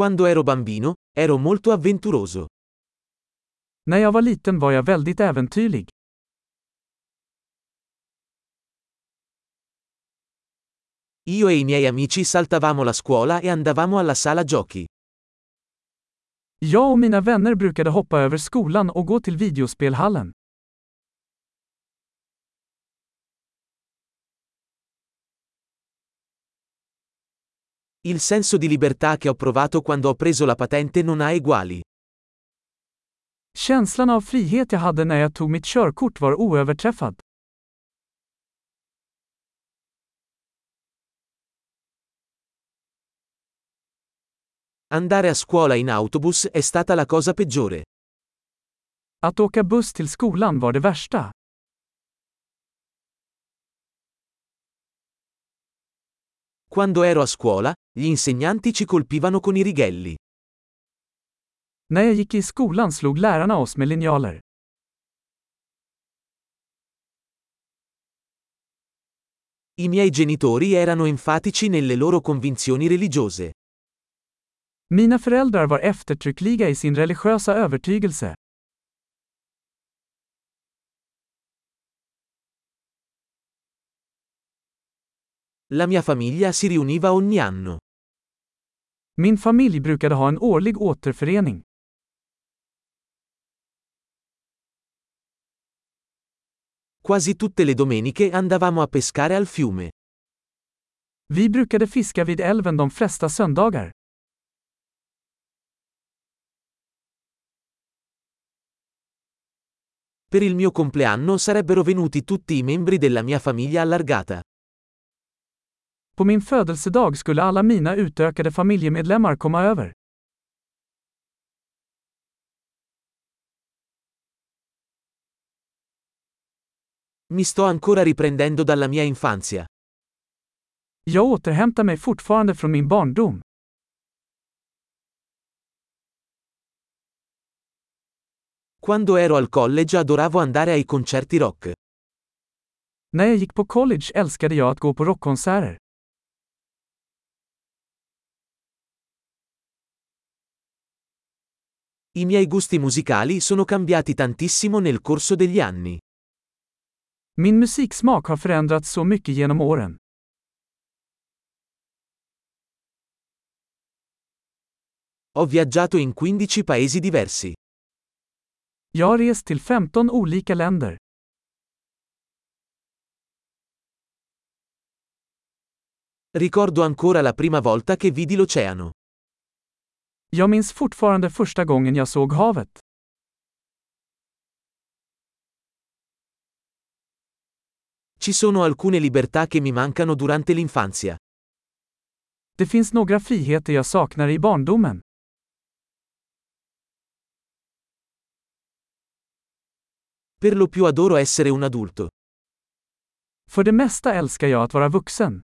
Quando ero bambino, ero molto avventuroso. När jag var liten var jag väldigt äventyrlig. Io e i miei amici saltavamo la scuola e andavamo alla sala giochi. Jag och mina vänner brukade hoppa över skolan och gå till videospelhallen. Il senso di libertà che ho provato quando ho preso la patente non ha eguali. Känslan av frihet jag hade när jag tog mitt körkort var oöverträffad. Andare a scuola in autobus è stata la cosa peggiore. Att åka buss till skolan var det värsta. Quando ero a scuola, gli insegnanti ci colpivano con i righelli. När jag gick i skolan slog lärarna oss med linjaler. I miei genitori erano enfatici nelle loro convinzioni religiose. Mina föräldrar var eftertryckliga i sin religiösa övertygelse. La mia famiglia si riuniva ogni anno. Min familj brukade ha en årlig återförening. Quasi tutte le domeniche andavamo a pescare al fiume. Vi brukade fiska vid älven de flesta söndagar. Per il mio compleanno sarebbero venuti tutti i membri della mia famiglia allargata. På min födelsedag skulle alla mina utökade familjemedlemmar komma över. Mi sto ancora riprendendo dalla mia infanzia. Jag återhämtar mig fortfarande från min barndom. Quando ero al college adoravo andare ai concerti rock. När jag gick på college älskade jag att gå på rockkonserter. I miei gusti musicali sono cambiati tantissimo nel corso degli anni. Min musiksmak har förändrats så mycket genom åren. Ho viaggiato in 15 paesi diversi. Jag har rest till 15 olika länder. Ricordo ancora la prima volta che vidi l'oceano. Jag minns fortfarande första gången jag såg havet. Ci sono alcune libertà che mi mancano durante l'infanzia. Det finns några friheter jag saknar i barndomen. Per lo più adoro essere un adulto. För det mesta älskar jag att vara vuxen.